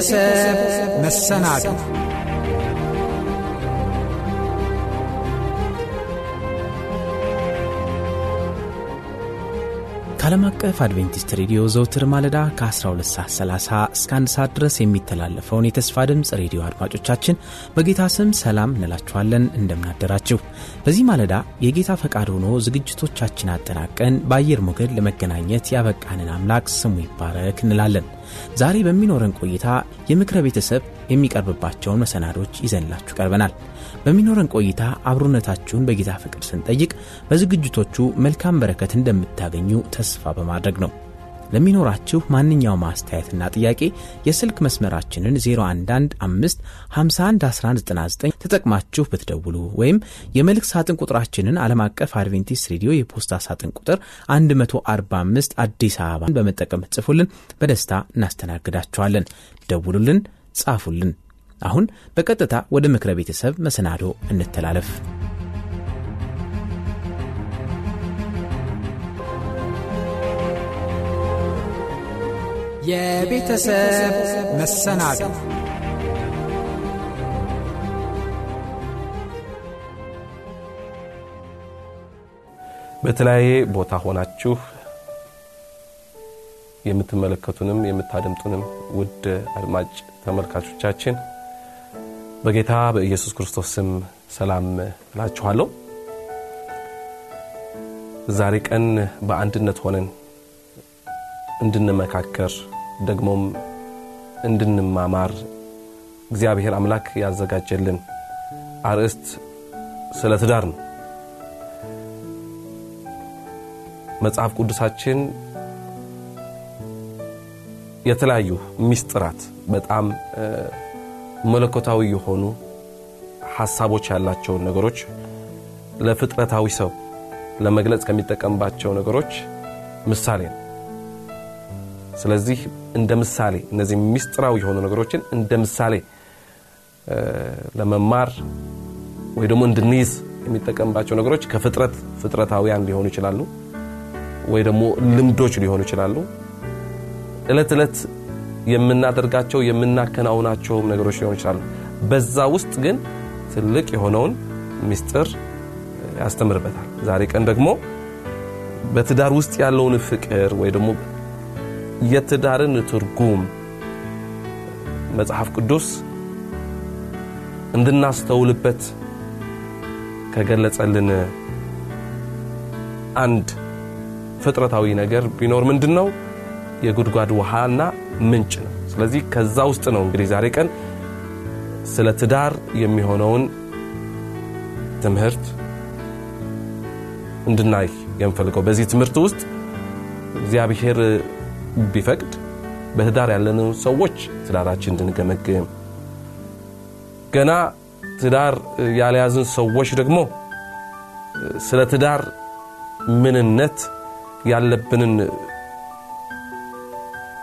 የቤተሰብ መሰናዶ ከዓለም አቀፍ አድቬንቲስት ሬዲዮ ዘውትር ማለዳ ከ12 ሰዓት 30 እስከ 1 ሰዓት ድረስ የሚተላለፈውን የተስፋ ድምፅ ሬዲዮ አድማጮቻችን በጌታ ስም ሰላም እንላችኋለን። እንደምናደራችሁ። በዚህ ማለዳ የጌታ ፈቃድ ሆኖ ዝግጅቶቻችን አጠናቀን በአየር ሞገድ ለመገናኘት ያበቃንን አምላክ ስሙ ይባረክ እንላለን። ዛሬ በሚኖረን ቆይታ የምክረ ቤተሰብ የሚቀርብባቸውን መሰናዶች ይዘንላችሁ ቀርበናል። በሚኖረን ቆይታ አብሮነታችሁን በጌታ ፍቅር ስንጠይቅ በዝግጅቶቹ መልካም በረከት እንደምታገኙ ተስፋ በማድረግ ነው። ለሚኖራችሁ ማንኛውም አስተያየትና ጥያቄ የስልክ መስመራችንን 0115511199 ተጠቅማችሁ ብትደውሉ ወይም የመልእክት ሳጥን ቁጥራችንን ዓለም አቀፍ አድቬንቲስት ሬዲዮ የፖስታ ሳጥን ቁጥር 145 አዲስ አበባን በመጠቀም ጽፉልን፣ በደስታ እናስተናግዳችኋለን። ደውሉልን፣ ጻፉልን። አሁን በቀጥታ ወደ ምክረ ቤተሰብ መሰናዶ እንተላለፍ። የቤተሰብ መሰናዶ በተለያየ ቦታ ሆናችሁ የምትመለከቱንም የምታደምጡንም ውድ አድማጭ ተመልካቾቻችን በጌታ በኢየሱስ ክርስቶስ ስም ሰላም እላችኋለሁ። ዛሬ ቀን በአንድነት ሆነን እንድንመካከር ደግሞም እንድንማማር እግዚአብሔር አምላክ ያዘጋጀልን አርዕስት ስለ ትዳር ነው። መጽሐፍ ቅዱሳችን የተለያዩ ሚስጥራት በጣም መለኮታዊ የሆኑ ሐሳቦች ያላቸውን ነገሮች ለፍጥረታዊ ሰው ለመግለጽ ከሚጠቀምባቸው ነገሮች ምሳሌ ነው። ስለዚህ እንደ ምሳሌ እነዚህ ሚስጥራዊ የሆኑ ነገሮችን እንደ ምሳሌ ለመማር ወይ ደግሞ እንድንይዝ የሚጠቀምባቸው ነገሮች ከፍጥረት ፍጥረታዊያን ሊሆኑ ይችላሉ፣ ወይ ደግሞ ልምዶች ሊሆኑ ይችላሉ። ዕለት ዕለት የምናደርጋቸው የምናከናውናቸውም ነገሮች ሊሆኑ ይችላሉ። በዛ ውስጥ ግን ትልቅ የሆነውን ምስጢር ያስተምርበታል። ዛሬ ቀን ደግሞ በትዳር ውስጥ ያለውን ፍቅር ወይ ደግሞ የትዳርን ትርጉም መጽሐፍ ቅዱስ እንድናስተውልበት ከገለጸልን አንድ ፍጥረታዊ ነገር ቢኖር ምንድን ነው? የጉድጓድ ውሃና ምንጭ ነው። ስለዚህ ከዛ ውስጥ ነው እንግዲህ ዛሬ ቀን ስለ ትዳር የሚሆነውን ትምህርት እንድናይ የምፈልገው። በዚህ ትምህርት ውስጥ እግዚአብሔር ቢፈቅድ በትዳር ያለንን ሰዎች ትዳራችን እንድንገመግም፣ ገና ትዳር ያልያዝን ሰዎች ደግሞ ስለ ትዳር ምንነት ያለብንን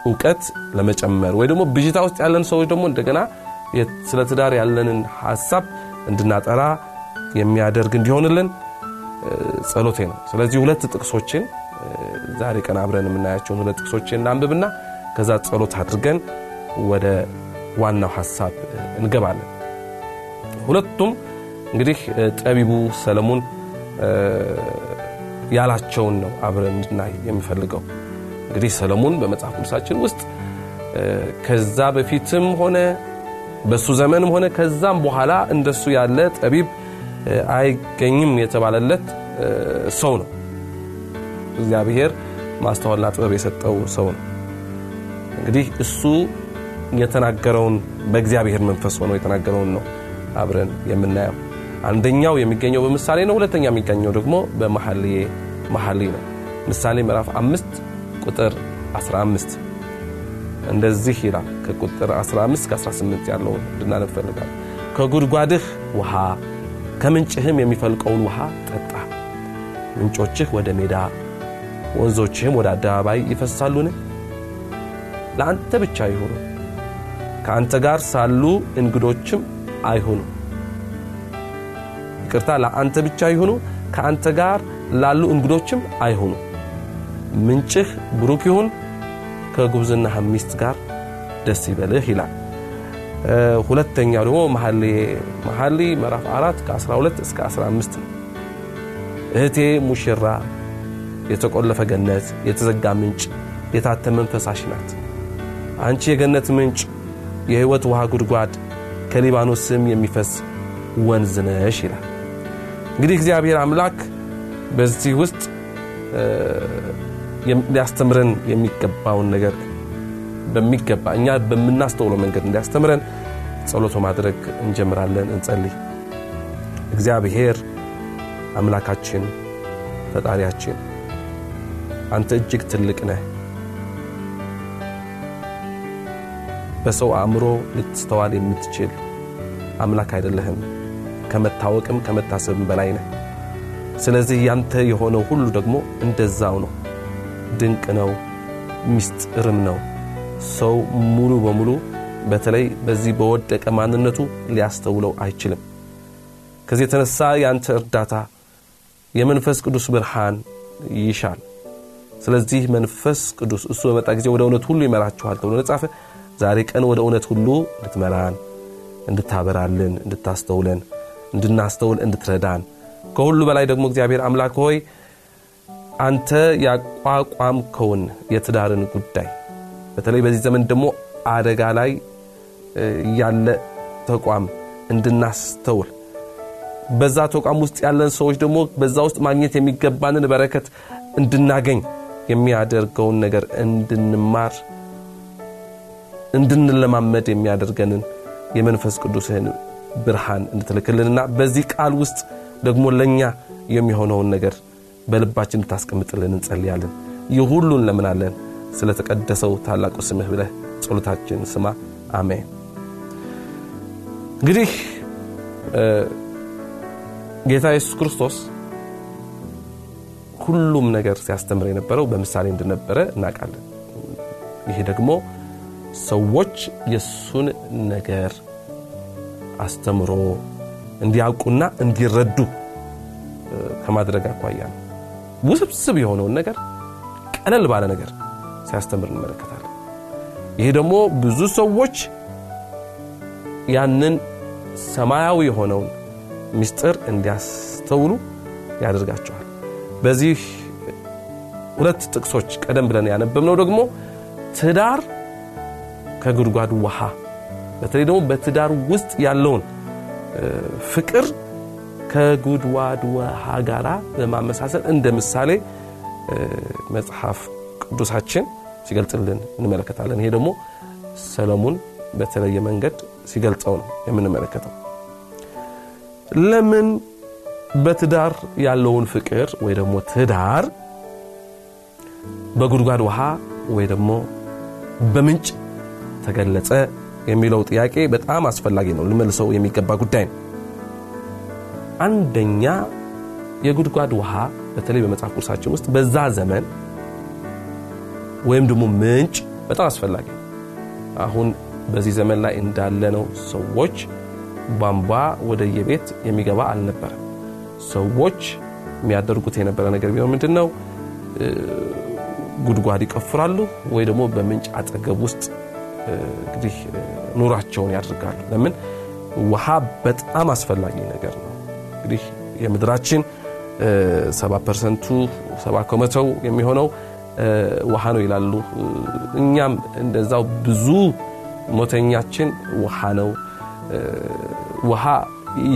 እውቀት ለመጨመር ወይ ደግሞ ብዥታ ውስጥ ያለን ሰዎች ደግሞ እንደገና ስለ ትዳር ያለንን ሀሳብ እንድናጠራ የሚያደርግ እንዲሆንልን ጸሎቴ ነው። ስለዚህ ሁለት ጥቅሶችን ዛሬ ቀን አብረን የምናያቸውን ሁለት ጥቅሶችን እናንብብና ከዛ ጸሎት አድርገን ወደ ዋናው ሀሳብ እንገባለን። ሁለቱም እንግዲህ ጠቢቡ ሰለሞን ያላቸውን ነው አብረን እንድናይ የሚፈልገው። እንግዲህ ሰለሞን በመጽሐፍ ቅዱሳችን ውስጥ ከዛ በፊትም ሆነ በሱ ዘመንም ሆነ ከዛም በኋላ እንደሱ ያለ ጠቢብ አይገኝም የተባለለት ሰው ነው። እግዚአብሔር ማስተዋልና ጥበብ የሰጠው ሰው ነው። እንግዲህ እሱ የተናገረውን በእግዚአብሔር መንፈስ ሆኖ የተናገረውን ነው አብረን የምናየው። አንደኛው የሚገኘው በምሳሌ ነው። ሁለተኛ የሚገኘው ደግሞ በመኃልየ መኃልይ ነው። ምሳሌ ምዕራፍ አምስት ቁጥር 15 እንደዚህ ይላል። ከቁጥር 15 እስከ 18 ያለውን እንድናነብ እፈልጋለሁ። ከጉድጓድህ ውሃ ከምንጭህም የሚፈልቀውን ውሃ ጠጣ። ምንጮችህ ወደ ሜዳ ወንዞችህም ወደ አደባባይ ይፈሳሉን? ለአንተ ብቻ ይሁኑ፣ ከአንተ ጋር ሳሉ እንግዶችም አይሁኑ። ይቅርታ፣ ለአንተ ብቻ ይሁኑ፣ ከአንተ ጋር ላሉ እንግዶችም አይሁኑ። ምንጭህ ብሩክ ይሁን፣ ከጉብዝና ሚስት ጋር ደስ ይበልህ ይላል። ሁለተኛው ደግሞ መኃልየ ምዕራፍ 4 ከ12 እስከ 15 ነው። እህቴ ሙሽራ የተቆለፈ ገነት፣ የተዘጋ ምንጭ፣ የታተመን ፈሳሽ ናት። አንቺ የገነት ምንጭ፣ የሕይወት ውሃ ጉድጓድ፣ ከሊባኖስ ስም የሚፈስ ወንዝ ነሽ ይላል። እንግዲህ እግዚአብሔር አምላክ በዚህ ውስጥ ሊያስተምረን የሚገባውን ነገር በሚገባ እኛ በምናስተውለው መንገድ እንዲያስተምረን ጸሎቶ ማድረግ እንጀምራለን። እንጸልይ። እግዚአብሔር አምላካችን ፈጣሪያችን አንተ እጅግ ትልቅ ነህ። በሰው አእምሮ ልትስተዋል የምትችል አምላክ አይደለህም። ከመታወቅም ከመታሰብም በላይ ነህ። ስለዚህ ያንተ የሆነው ሁሉ ደግሞ እንደዛው ነው። ድንቅ ነው፣ ሚስጥርም ነው። ሰው ሙሉ በሙሉ በተለይ በዚህ በወደቀ ማንነቱ ሊያስተውለው አይችልም። ከዚህ የተነሳ ያንተ እርዳታ የመንፈስ ቅዱስ ብርሃን ይሻል። ስለዚህ መንፈስ ቅዱስ እሱ በመጣ ጊዜ ወደ እውነት ሁሉ ይመራችኋል ተብሎ ተጻፈ። ዛሬ ቀን ወደ እውነት ሁሉ እንድትመራን፣ እንድታበራልን፣ እንድታስተውለን፣ እንድናስተውል እንድትረዳን ከሁሉ በላይ ደግሞ እግዚአብሔር አምላክ ሆይ አንተ ያቋቋምከውን የትዳርን ጉዳይ በተለይ በዚህ ዘመን ደግሞ አደጋ ላይ ያለ ተቋም እንድናስተውል በዛ ተቋም ውስጥ ያለን ሰዎች ደግሞ በዛ ውስጥ ማግኘት የሚገባንን በረከት እንድናገኝ የሚያደርገውን ነገር እንድንማር እንድንለማመድ የሚያደርገንን የመንፈስ ቅዱስህን ብርሃን እንድትልክልንና በዚህ ቃል ውስጥ ደግሞ ለእኛ የሚሆነውን ነገር በልባችን እንድታስቀምጥልን እንጸልያለን። ይህ ሁሉን ለምናለን ስለተቀደሰው ታላቁ ስምህ ብለህ ጸሎታችን ስማ። አሜን። እንግዲህ ጌታ ኢየሱስ ክርስቶስ ሁሉም ነገር ሲያስተምር የነበረው በምሳሌ እንደነበረ እናውቃለን። ይሄ ደግሞ ሰዎች የእሱን ነገር አስተምሮ እንዲያውቁና እንዲረዱ ከማድረግ አኳያ ነው። ውስብስብ የሆነውን ነገር ቀለል ባለ ነገር ሲያስተምር እንመለከታለን። ይሄ ደግሞ ብዙ ሰዎች ያንን ሰማያዊ የሆነውን ምስጢር እንዲያስተውሉ ያደርጋቸዋል። በዚህ ሁለት ጥቅሶች ቀደም ብለን ያነበብነው ደግሞ ትዳር ከጉድጓድ ውሃ በተለይ ደግሞ በትዳር ውስጥ ያለውን ፍቅር ከጉድጓድ ውሃ ጋር በማመሳሰል እንደ ምሳሌ መጽሐፍ ቅዱሳችን ሲገልጽልን እንመለከታለን። ይሄ ደግሞ ሰለሞን በተለየ መንገድ ሲገልጸው ነው የምንመለከተው። ለምን በትዳር ያለውን ፍቅር ወይ ደግሞ ትዳር በጉድጓድ ውሃ ወይ ደግሞ በምንጭ ተገለጸ የሚለው ጥያቄ በጣም አስፈላጊ ነው፣ ልመልሰው የሚገባ ጉዳይ ነው። አንደኛ የጉድጓድ ውሃ በተለይ በመጽሐፍ ቅዱሳችን ውስጥ በዛ ዘመን ወይም ደግሞ ምንጭ በጣም አስፈላጊ አሁን በዚህ ዘመን ላይ እንዳለነው ሰዎች ቧንቧ ወደ የቤት የሚገባ አልነበረም። ሰዎች የሚያደርጉት የነበረ ነገር ቢሆን ምንድን ነው? ጉድጓድ ይቆፍራሉ ወይ ደግሞ በምንጭ አጠገብ ውስጥ እንግዲህ ኑሯቸውን ያደርጋሉ። ለምን? ውሃ በጣም አስፈላጊ ነገር ነው። እንግዲህ የምድራችን ሰባ percent ኡ ሰባ ከመቶው የሚሆነው ውሃ ነው ይላሉ። እኛም እንደዛው ብዙ ሞተኛችን ውሃ ነው። ውሃ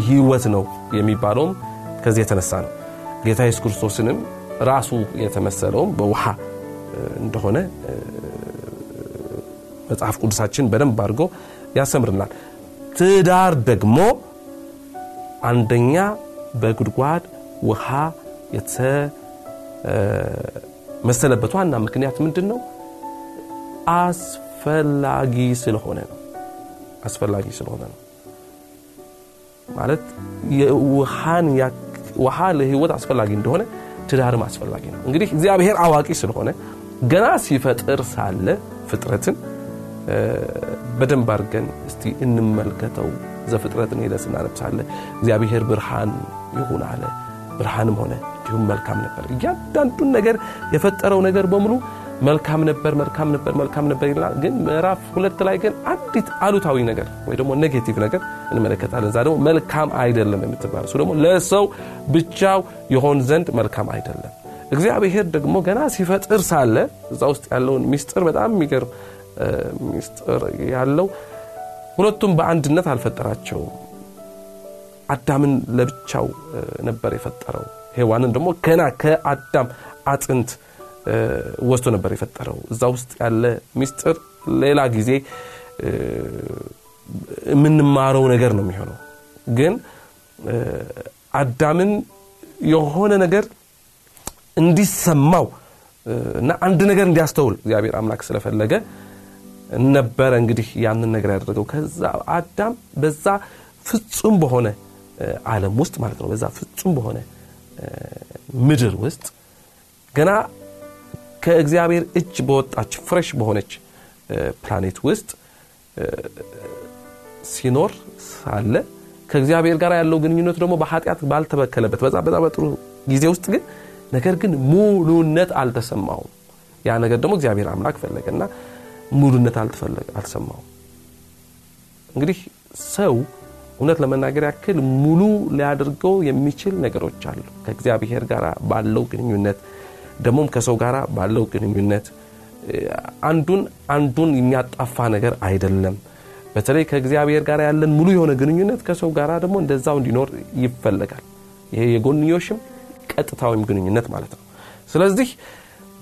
ሕይወት ነው የሚባለውም ከዚህ የተነሳ ነው። ጌታ ኢየሱስ ክርስቶስንም ራሱ የተመሰለውም በውሃ እንደሆነ መጽሐፍ ቅዱሳችን በደንብ አድርጎ ያሰምርናል። ትዳር ደግሞ አንደኛ በጉድጓድ ውሃ የተመሰለበት ዋና ምክንያት ምንድን ነው? አስፈላጊ ስለሆነ ነው። አስፈላጊ ስለሆነ ነው። ማለት ውሃ ለህይወት አስፈላጊ እንደሆነ ትዳርም አስፈላጊ ነው። እንግዲህ እግዚአብሔር አዋቂ ስለሆነ ገና ሲፈጥር ሳለ ፍጥረትን በደንብ አድርገን እስቲ እንመልከተው ዘፍጥረትን ሄደን ስናነብ ሳለ እግዚአብሔር ብርሃን ይሁን አለ። ብርሃንም ሆነ እንዲሁም መልካም ነበር። እያንዳንዱን ነገር የፈጠረው ነገር በሙሉ መልካም ነበር መልካም ነበር መልካም ነበር ይላል። ግን ምዕራፍ ሁለት ላይ ግን አንዲት አሉታዊ ነገር ወይ ደግሞ negative ነገር እንመለከታለን። እዛ ደግሞ መልካም አይደለም የምትባል እሱ ደግሞ ለሰው ብቻው የሆን ዘንድ መልካም አይደለም። እግዚአብሔር ደግሞ ገና ሲፈጥር ሳለ እዛ ውስጥ ያለውን ሚስጥር በጣም የሚገርም ሚስጥር ያለው ሁለቱም በአንድነት አልፈጠራቸውም። አዳምን ለብቻው ነበር የፈጠረው። ሔዋንን ደግሞ ገና ከአዳም አጥንት ወስዶ ነበር የፈጠረው። እዛ ውስጥ ያለ ሚስጥር ሌላ ጊዜ የምንማረው ነገር ነው የሚሆነው። ግን አዳምን የሆነ ነገር እንዲሰማው እና አንድ ነገር እንዲያስተውል እግዚአብሔር አምላክ ስለፈለገ ነበረ እንግዲህ ያንን ነገር ያደረገው። ከዛ አዳም በዛ ፍጹም በሆነ ዓለም ውስጥ ማለት ነው በዛ ፍጹም በሆነ ምድር ውስጥ ገና ከእግዚአብሔር እጅ በወጣች fresh በሆነች ፕላኔት ውስጥ ሲኖር ሳለ ከእግዚአብሔር ጋር ያለው ግንኙነት ደግሞ በኃጢአት ባልተበከለበት በዛ በዛ በጥሩ ጊዜ ውስጥ ግን ነገር ግን ሙሉነት አልተሰማውም። ያ ነገር ደግሞ እግዚአብሔር አምላክ ፈለገና ሙሉነት አልተሰማውም። እንግዲህ ሰው እውነት ለመናገር ያክል ሙሉ ሊያደርገው የሚችል ነገሮች አሉ። ከእግዚአብሔር ጋር ባለው ግንኙነት ደግሞም ከሰው ጋር ባለው ግንኙነት አንዱን አንዱን የሚያጣፋ ነገር አይደለም። በተለይ ከእግዚአብሔር ጋር ያለን ሙሉ የሆነ ግንኙነት ከሰው ጋር ደግሞ እንደዛው እንዲኖር ይፈለጋል። ይሄ የጎንዮሽም ቀጥታዊም ግንኙነት ማለት ነው። ስለዚህ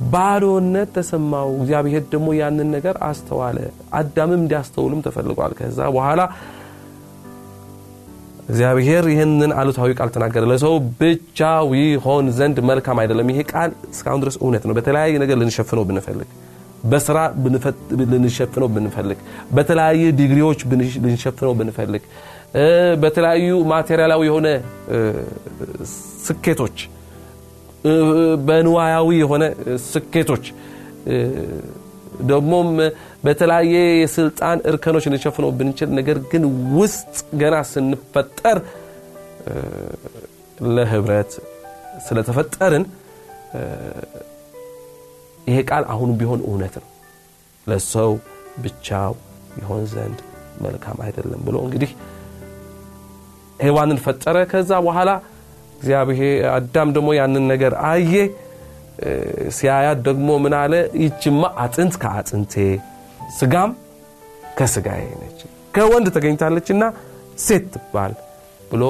ባዶነት ተሰማው። እግዚአብሔር ደግሞ ያንን ነገር አስተዋለ። አዳምም እንዲያስተውልም ተፈልጓል። ከዛ በኋላ እግዚአብሔር ይህንን አሉታዊ ቃል ተናገረ። ለሰው ብቻው ይሆን ዘንድ መልካም አይደለም። ይሄ ቃል እስካሁን ድረስ እውነት ነው። በተለያየ ነገር ልንሸፍነው ብንፈልግ በስራ ልንሸፍነው ብንፈልግ በተለያየ ዲግሪዎች ልንሸፍነው ብንፈልግ በተለያዩ ማቴሪያላዊ የሆነ ስኬቶች በንዋያዊ የሆነ ስኬቶች። ደግሞም በተለያየ የስልጣን እርከኖች ልንሸፍነው ብንችል ነገር ግን ውስጥ ገና ስንፈጠር ለህብረት ስለተፈጠርን ይሄ ቃል አሁኑ ቢሆን እውነት ነው። ለሰው ብቻው ይሆን ዘንድ መልካም አይደለም ብሎ እንግዲህ ሔዋንን ፈጠረ። ከዛ በኋላ እግዚአብሔር አዳም ደግሞ ያንን ነገር አየ። ሲያያት ደግሞ ምን አለ? ይችማ አጥንት ከአጥንቴ ስጋም ከስጋዬ ነች። ከወንድ ተገኝታለችና ሴት ትባል ብሎ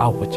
አወጀ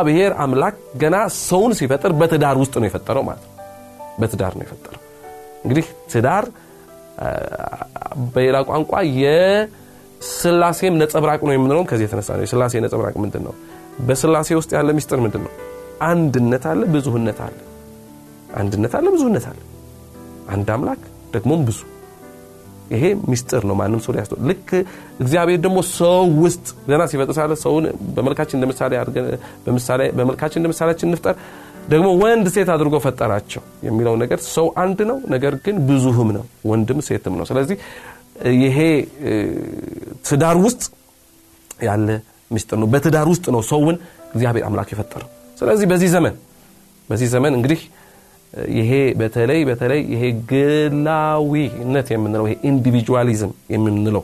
እግዚአብሔር አምላክ ገና ሰውን ሲፈጥር በትዳር ውስጥ ነው የፈጠረው ማለት ነው። በትዳር ነው የፈጠረው። እንግዲህ ትዳር በሌላ ቋንቋ የስላሴም ነጸብራቅ ነው የምንለውም ከዚህ የተነሳ ነው። የስላሴ ነጸብራቅ ምንድን ነው በስላሴ ውስጥ ያለ ሚስጥር ምንድን ነው አንድነት አለ ብዙህነት አለ። አንድነት አለ ብዙህነት አለ። አንድ አምላክ ደግሞም ብዙ ይሄ ሚስጥር ነው። ማንም ሰው ሊያስተው ልክ እግዚአብሔር ደግሞ ሰው ውስጥ ገና ሲፈጥር ሳለ ሰውን በመልካችን እንደምሳሌ በመልካችን ደግሞ ወንድ ሴት አድርጎ ፈጠራቸው የሚለው ነገር ሰው አንድ ነው ነገር ግን ብዙህም ነው ወንድም ሴትም ነው። ስለዚህ ይሄ ትዳር ውስጥ ያለ ሚስጥር ነው። በትዳር ውስጥ ነው ሰውን እግዚአብሔር አምላክ የፈጠረው። ስለዚህ በዚህ ዘመን በዚህ ዘመን እንግዲህ ይሄ በተለይ በተለይ ይሄ ግላዊነት የምንለው ይሄ ኢንዲቪጁዋሊዝም የምንለው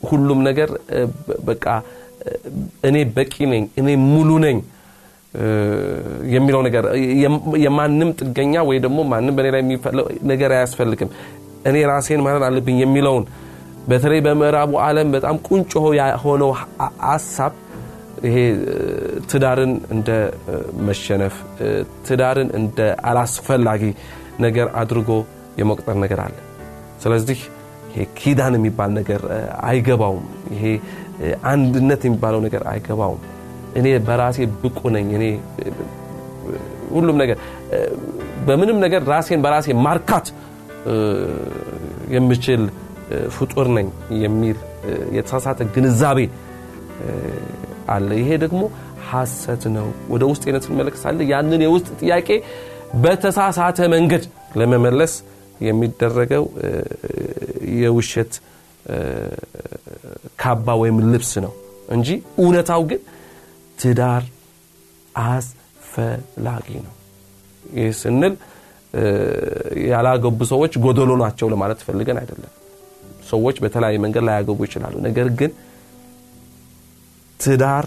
ሁሉም ነገር በቃ እኔ በቂ ነኝ፣ እኔ ሙሉ ነኝ የሚለው ነገር የማንም ጥገኛ ወይ ደግሞ ማንም በእኔ ላይ የሚፈለው ነገር አያስፈልግም፣ እኔ ራሴን ማረን አለብኝ የሚለውን በተለይ በምዕራቡ ዓለም በጣም ቁንጮ የሆነው ሀሳብ ይሄ ትዳርን እንደ መሸነፍ ትዳርን እንደ አላስፈላጊ ነገር አድርጎ የመቁጠር ነገር አለ። ስለዚህ ይሄ ኪዳን የሚባል ነገር አይገባውም። ይሄ አንድነት የሚባለው ነገር አይገባውም። እኔ በራሴ ብቁ ነኝ፣ እኔ ሁሉም ነገር በምንም ነገር ራሴን በራሴ ማርካት የምችል ፍጡር ነኝ የሚል የተሳሳተ ግንዛቤ አለ። ይሄ ደግሞ ሐሰት ነው። ወደ ውስጥ ነት ስንመለከት ሳለ ያንን የውስጥ ጥያቄ በተሳሳተ መንገድ ለመመለስ የሚደረገው የውሸት ካባ ወይም ልብስ ነው እንጂ እውነታው ግን ትዳር አስፈላጊ ነው። ይህ ስንል ያላገቡ ሰዎች ጎደሎ ናቸው ለማለት ፈልገን አይደለም። ሰዎች በተለያየ መንገድ ላያገቡ ይችላሉ። ነገር ግን ትዳር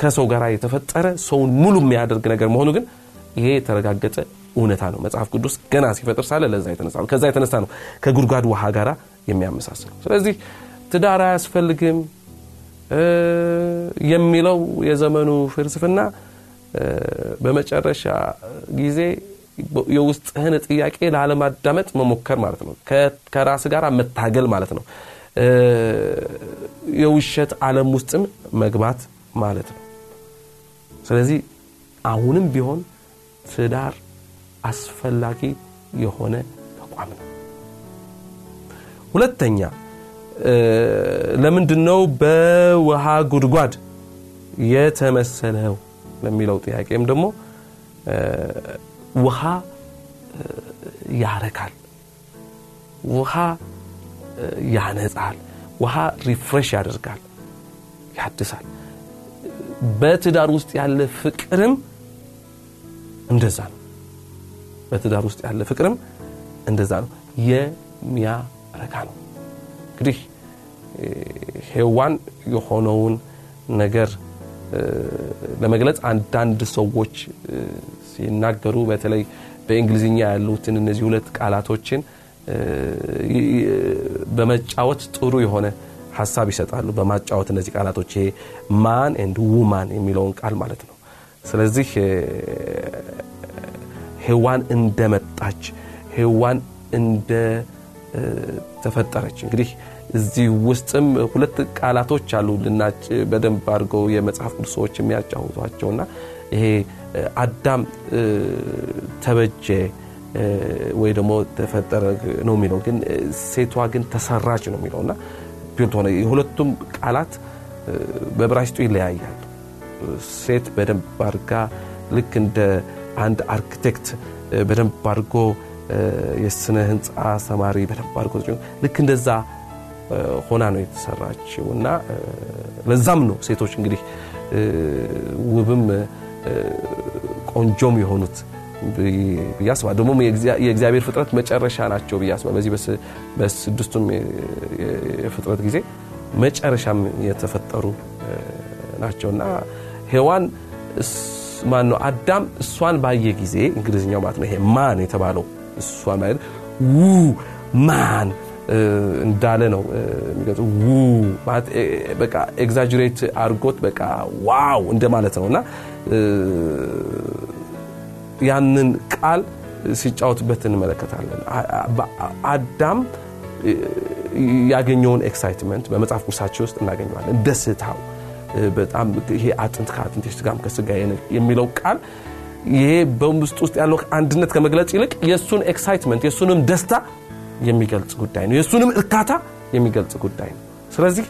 ከሰው ጋር የተፈጠረ ሰውን ሙሉ የሚያደርግ ነገር መሆኑ ግን ይሄ የተረጋገጠ እውነታ ነው። መጽሐፍ ቅዱስ ገና ሲፈጥር ሳለ ለዛ የተነሳ ነው። ከዛ የተነሳ ነው ከጉድጓድ ውሃ ጋር የሚያመሳስለው። ስለዚህ ትዳር አያስፈልግም የሚለው የዘመኑ ፍልስፍና በመጨረሻ ጊዜ የውስጥህን ጥያቄ ላለማዳመጥ መሞከር ማለት ነው። ከራስ ጋር መታገል ማለት ነው። የውሸት ዓለም ውስጥም መግባት ማለት ነው። ስለዚህ አሁንም ቢሆን ትዳር አስፈላጊ የሆነ ተቋም ነው። ሁለተኛ ለምንድን በውሃ ጉድጓድ የተመሰለው ለሚለው ጥያቄም ደግሞ ውሃ ያረካል፣ ውሃ ያነጻል፣ ውሃ refresh ያደርጋል፣ ያድሳል። በትዳር ውስጥ ያለ ፍቅርም እንደዛ ነው። በትዳር ውስጥ ያለ ፍቅርም እንደዛ ነው፣ የሚያረካ ነው። እንግዲህ ሔዋን የሆነውን ነገር ለመግለጽ አንዳንድ ሰዎች ሲናገሩ በተለይ በእንግሊዝኛ ያሉትን እነዚህ ሁለት ቃላቶችን በመጫወት ጥሩ የሆነ ሀሳብ ይሰጣሉ። በማጫወት እነዚህ ቃላቶች ይሄ man and woman የሚለውን ቃል ማለት ነው። ስለዚህ ሔዋን እንደመጣች ሔዋን እንደ ተፈጠረች እንግዲህ እዚህ ውስጥም ሁለት ቃላቶች አሉ ልናጭ በደንብ አድርገው የመጽሐፍ ቅዱስ ሰዎች የሚያጫውቷቸውና ይሄ አዳም ተበጀ ወይ ደግሞ ተፈጠረ ነው የሚለው። ግን ሴቷ ግን ተሰራች ነው የሚለው እና ቢልት ሆነ የሁለቱም ቃላት በብራይስጡ ይለያያሉ። ሴት በደንብ አድርጋ ልክ እንደ አንድ አርክቴክት በደንብ አድርጎ የስነ ህንፃ አስተማሪ በደንብ አድርጎ ልክ እንደዛ ሆና ነው የተሰራችው። እና ለዛም ነው ሴቶች እንግዲህ ውብም ቆንጆም የሆኑት አስባለሁ። ደግሞ የእግዚአብሔር ፍጥረት መጨረሻ ናቸው አስባለሁ። በዚህ በስድስቱም የፍጥረት ጊዜ መጨረሻም የተፈጠሩ ናቸው እና ሔዋን ማን ነው አዳም እሷን ባየ ጊዜ እንግሊዝኛው ማለት ነው ይሄ man የተባለው እሷን ማለት wo man እንዳለ ነው የሚገልጹ wo ማለት በቃ exaggerate አድርጎት በቃ wow እንደማለት ነው እና ያንን ቃል ሲጫወትበት እንመለከታለን። አዳም ያገኘውን excitement በመጽሐፍ ቅዱሳችን ውስጥ እናገኘዋለን። ደስታው በጣም ይሄ አጥንት ከአጥንት ስጋም ከስጋ የሚለው ቃል ይሄ በውስጥ ውስጥ ያለው አንድነት ከመግለጽ ይልቅ የእሱን excitement የእሱንም ደስታ የሚገልጽ ጉዳይ ነው። የእሱንም እርካታ የሚገልጽ ጉዳይ ነው። ስለዚህ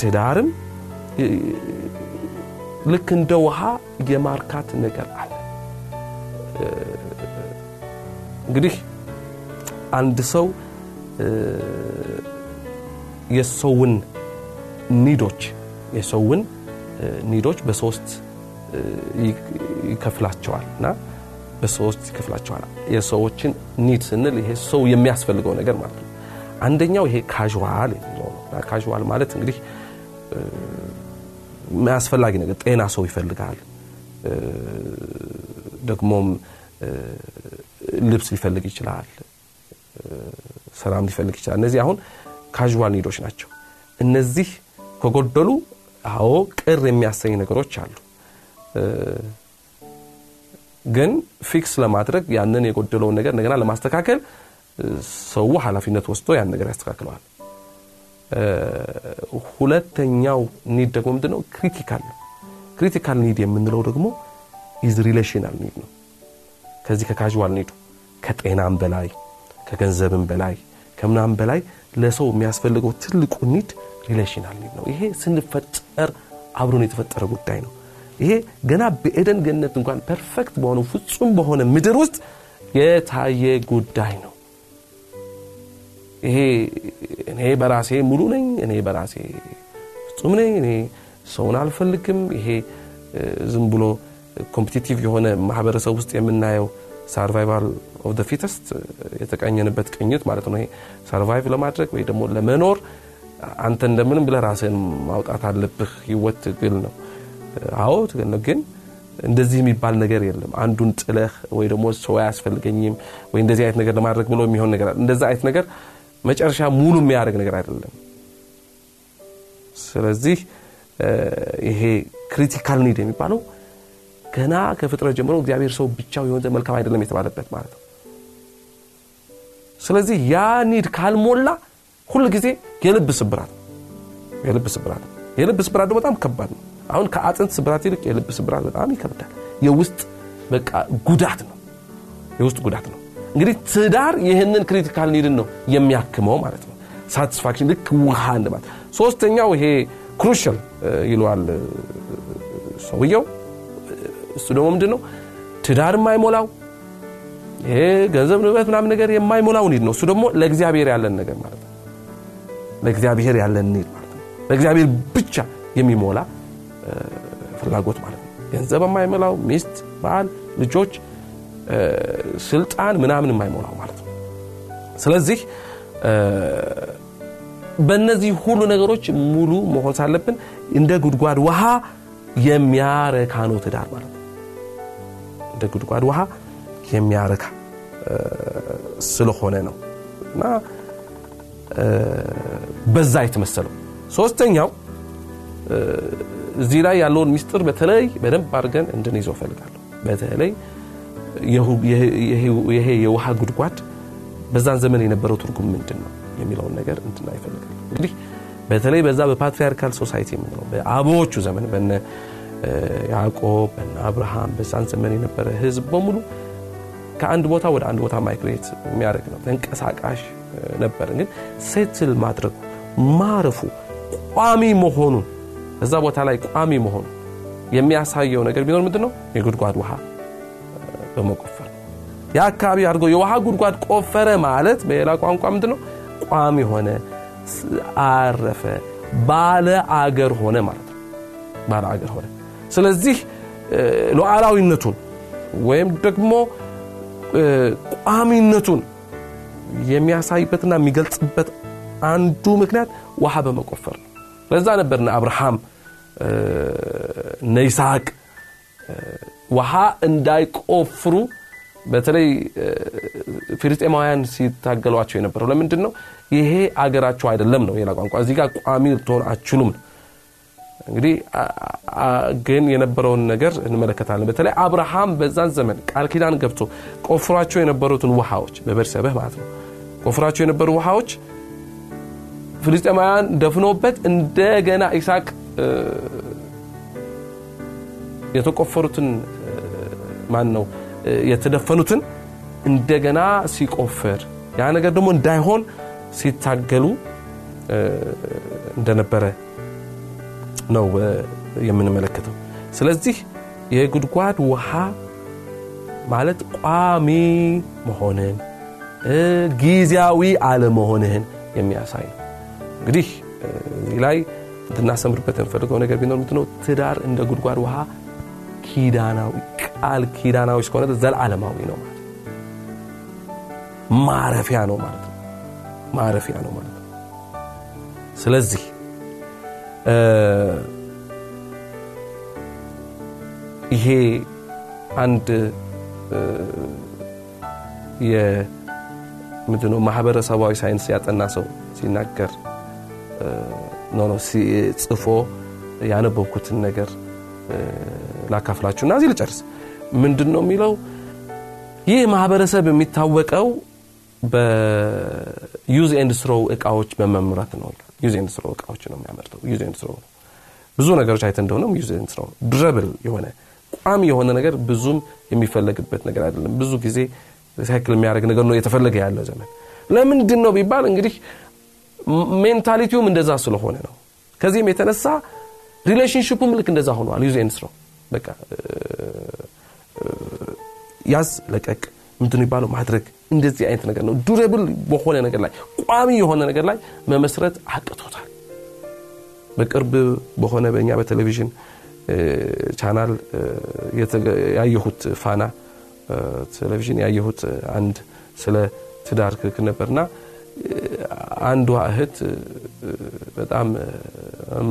ትዳርም ልክ እንደ ውሃ የማርካት ነገር አለ። እንግዲህ አንድ ሰው የሰውን ኒዶች የሰውን ኒዶች በሶስት ይከፍላቸዋል እና በሰዎች ይከፍላቸዋል። የሰዎችን ኒድ ስንል ይሄ ሰው የሚያስፈልገው ነገር ማለት ነው። አንደኛው ይሄ ካዥዋል የሚለው ነው። ማለት እንግዲህ አስፈላጊ ነገር ጤና ሰው ይፈልጋል። ደግሞም ልብስ ሊፈልግ ይችላል። ስራም ሊፈልግ ይችላል። እነዚህ አሁን casual need ኦች ናቸው። እነዚህ ከጎደሉ አዎ ቅር የሚያሰኝ ነገሮች አሉ። ግን fix ለማድረግ ያንን የጎደለውን ነገር እንደገና ለማስተካከል ሰው ኃላፊነት ወስዶ ያን ነገር ያስተካክለዋል። ሁለተኛው need ደግሞ ምንድን ነው? critical critical need የምንለው ደግሞ is relational need ነው። ከዚህ ከ casual need ኡ ከጤናም በላይ ከገንዘብም በላይ ከምናም በላይ ለሰው የሚያስፈልገው ትልቁ need relational need ነው። ይሄ ስንፈጠር አብሮን የተፈጠረ ጉዳይ ነው። ይሄ ገና በኤደን ገነት እንኳን perfect በሆነው ፍጹም በሆነ ምድር ውስጥ የታየ ጉዳይ ነው። ይሄ እኔ በራሴ ሙሉ ነኝ፣ እኔ በራሴ ፍጹም ነኝ፣ እኔ ሰውን አልፈልግም። ይሄ ዝም ብሎ competitive የሆነ ማህበረሰብ ውስጥ የምናየው survival of the fittest የተቃኘንበት ቅኝት ማለት ነው። ይሄ ለማድረግ ወይ ደግሞ ለመኖር አንተ እንደምንም ብለህ ራስህን ማውጣት አለብህ። ህይወት ትግል ነው። አዎ ትግል ነው። ግን እንደዚህ የሚባል ነገር የለም። አንዱን ጥለህ ወይ ደግሞ ሰው አያስፈልገኝም ወይ እንደዚህ አይነት ነገር ለማድረግ ብሎ የሚሆን ነገር እንደዛ አይነት ነገር መጨረሻ ሙሉ የሚያደርግ ነገር አይደለም። ስለዚህ ይሄ critical need የሚባለው ገና ከፍጥረት ጀምሮ እግዚአብሔር ሰው ብቻው የሆነ መልካም አይደለም የተባለበት ማለት ነው። ስለዚህ ያ need ካልሞላ ሁል ጊዜ የልብ ስብራት የልብ ስብራት የልብ ስብራት በጣም ከባድ ነው። አሁን ከአጥንት ስብራት ይልቅ የልብ ስብራት በጣም ይከብዳል። የውስጥ በቃ ጉዳት ነው። የውስጥ ጉዳት ነው። እንግዲህ ትዳር ይህንን critical need ን ነው የሚያክመው ማለት ነው። satisfaction ልክ ውሃ እንደማለት። ሶስተኛው ይሄ crucial ይለዋል ሰውየው። እሱ ደግሞ ምንድን ነው ትዳር የማይሞላው ገንዘብ ንብረት ምናምን ነገር የማይሞላው need ነው። እሱ ደግሞ ለእግዚአብሔር ያለን ነገር ማለት ነው። ለእግዚአብሔር ያለን need ማለት ነው። ለእግዚአብሔር ብቻ የሚሞላ ፍላጎት ማለት ነው። ገንዘብ የማይሞላው ሚስት፣ ባል፣ ልጆች፣ ስልጣን ምናምን የማይሞላው ማለት ነው። ስለዚህ በእነዚህ ሁሉ ነገሮች ሙሉ መሆን ሳለብን እንደ ጉድጓድ ውሃ የሚያረካ ነው ትዳር ማለት ነው። እንደ ጉድጓድ ውሃ የሚያረካ ስለሆነ ነው እና በዛ የተመሰለው ሶስተኛው እዚህ ላይ ያለውን ሚስጥር በተለይ በደንብ አድርገን እንድንይዘው እፈልጋለሁ። በተለይ ይሄ የውሃ ጉድጓድ በዛን ዘመን የነበረው ትርጉም ምንድን ነው የሚለውን ነገር እንትና ይፈልጋል። እንግዲህ በተለይ በዛ በ patriarchal society የምንለው በአበዎቹ ዘመን ያዕቆብ በነ አብርሃም በዛን ዘመን የነበረ ህዝብ በሙሉ ከአንድ ቦታ ወደ አንድ ቦታ migrate የሚያደርግ ነው። ተንቀሳቃሽ ነበር። ግን ሴትል ማድረጉ ማረፉ ቋሚ መሆኑን እዛ ቦታ ላይ ቋሚ መሆኑ የሚያሳየው ነገር ቢኖር ምንድን ነው? የጉድጓድ ውሃ በመቆፈር ያ አድርገው የውሃ ጉድጓድ ቆፈረ ማለት በሌላ ቋንቋ ምንድን ነው? ቋሚ ሆነ፣ አረፈ፣ ባለ አገር ሆነ ማለት ነው። ባለ አገር ሆነ። ስለዚህ ሉዓላዊነቱን ወይም ደግሞ ቋሚነቱን የሚያሳይበትና የሚገልጽበት አንዱ ምክንያት ውሃ በመቆፈር ነው። ለዛ ነበር እነ አብርሃም እነ ውሃ እንዳይቆፍሩ በተለይ ፊልስጤማውያን ሲታገሏቸው የነበረው ለምንድን ነው? ይሄ አገራቸው አይደለም ነው ሌላ ቋንቋ። እዚህ ጋር ቋሚ ልትሆን አችሉም ነው። እንግዲህ ግን የነበረውን ነገር እንመለከታለን። በተለይ አብርሃም በዛን ዘመን ቃል ኪዳን ገብቶ ቆፍሯቸው የነበሩትን ውሃዎች በቤርሳቤህ ማለት ነው ቆፍሯቸው የነበሩ ውሃዎች ፍልስጤማውያን ደፍኖበት እንደገና ይስሐቅ የተቆፈሩትን ማን ነው የተደፈኑትን እንደገና ሲቆፍር ያ ነገር ደግሞ እንዳይሆን ሲታገሉ እንደነበረ ነው የምንመለከተው። ስለዚህ የጉድጓድ ውሃ ማለት ቋሚ መሆንን ጊዜያዊ አለመሆንህን የሚያሳይ ነው። እንግዲህ እዚህ ላይ እንድናሰምርበት የምፈልገው ነገር ቢኖር ምንድነው ትዳር እንደ ጉድጓድ ውሃ ኪዳናዊ ቃል ኪዳናዊ እስከሆነ ዘላለማዊ ነው ማለት ማረፊያ ነው ማለት ነው ማረፊያ ነው ማለት ነው ስለዚህ ይሄ አንድ ምንድነው ማህበረሰባዊ ሳይንስ ያጠና ሰው ሲናገር ነው ጽፎ ያነበብኩትን ነገር ላካፍላችሁ እና እዚህ ልጨርስ። ምንድን ነው የሚለው? ይህ ማህበረሰብ የሚታወቀው በ use and throw እቃዎች በማምረት ነው use and throw እቃዎች ነው የሚያመርተው use and throw ብዙ ነገሮች አይተ እንደሆነም use throw durable የሆነ ቋሚ የሆነ ነገር ብዙም የሚፈለግበት ነገር አይደለም። ብዙ ጊዜ cycle የሚያደርግ ነገር ነው የተፈለገ ያለው ዘመን። ለምንድን ነው ቢባል እንግዲህ mentality ውም እንደዛ ስለሆነ ነው። ከዚህም የተነሳ relationship ኡም ልክ እንደዛ ሆኗል። use throw በቃ ያዝ ለቀቅ ምንድን ይባላል ማድረግ እንደዚህ አይነት ነገር ነው። durable በሆነ ነገር ላይ ቋሚ የሆነ ነገር ላይ መመስረት አቅቶታል። በቅርብ በሆነ በእኛ በቴሌቪዥን ቻናል ያየሁት ፋና ቴሌቪዥን ያየሁት አንድ ስለ ትዳር ክርክር ነበርና አንዷ እህት በጣም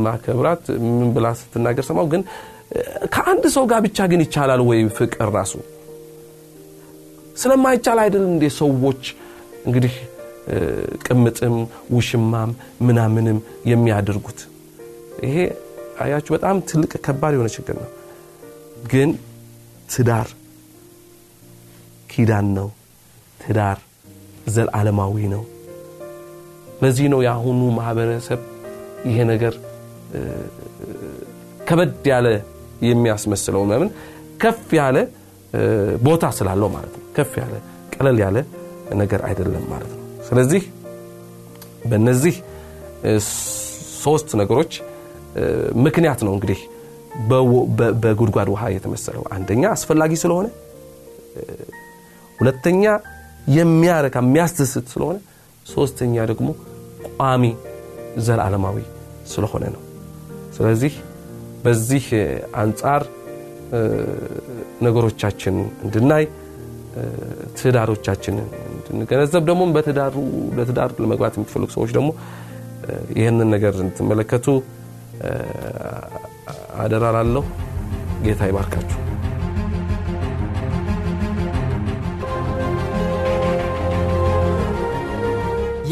የማከብራት ምን ብላ ስትናገር ሰማሁ ግን ከአንድ ሰው ጋር ብቻ ግን ይቻላል ወይ ፍቅር ራሱ ስለማይቻል አይደል እንዴ ሰዎች እንግዲህ ቅምጥም ውሽማም ምናምንም የሚያደርጉት? ይሄ አያችሁ በጣም ትልቅ ከባድ የሆነ ችግር ነው። ግን ትዳር ኪዳን ነው። ትዳር ዘላለማዊ ነው። ለዚህ ነው የአሁኑ ማህበረሰብ ይሄ ነገር ከበድ ያለ የሚያስመስለው። ለምን? ከፍ ያለ ቦታ ስላለው ማለት ነው። ከፍ ያለ ቀለል ያለ ነገር አይደለም ማለት ነው። ስለዚህ በእነዚህ ሶስት ነገሮች ምክንያት ነው እንግዲህ በጉድጓድ ውሃ የተመሰለው። አንደኛ አስፈላጊ ስለሆነ ሁለተኛ የሚያረካ የሚያስደስት ስለሆነ ሶስተኛ ደግሞ ቋሚ ዘላለማዊ ስለሆነ ነው። ስለዚህ በዚህ አንጻር ነገሮቻችን እንድናይ ትዳሮቻችንን እንድንገነዘብ ደግሞ በትዳሩ ለትዳር ለመግባት የምትፈልጉ ሰዎች ደግሞ ይህንን ነገር እንድትመለከቱ አደራ ላለሁ ጌታ ይባርካችሁ።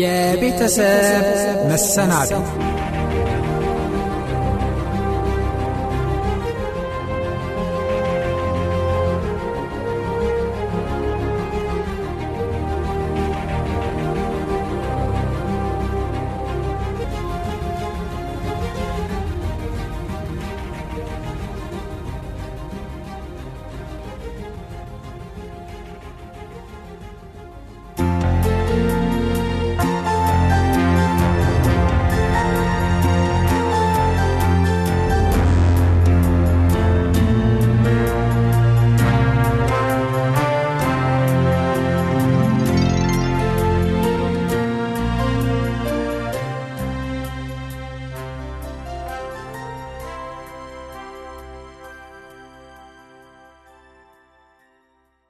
የቤተሰብ መሰናዶ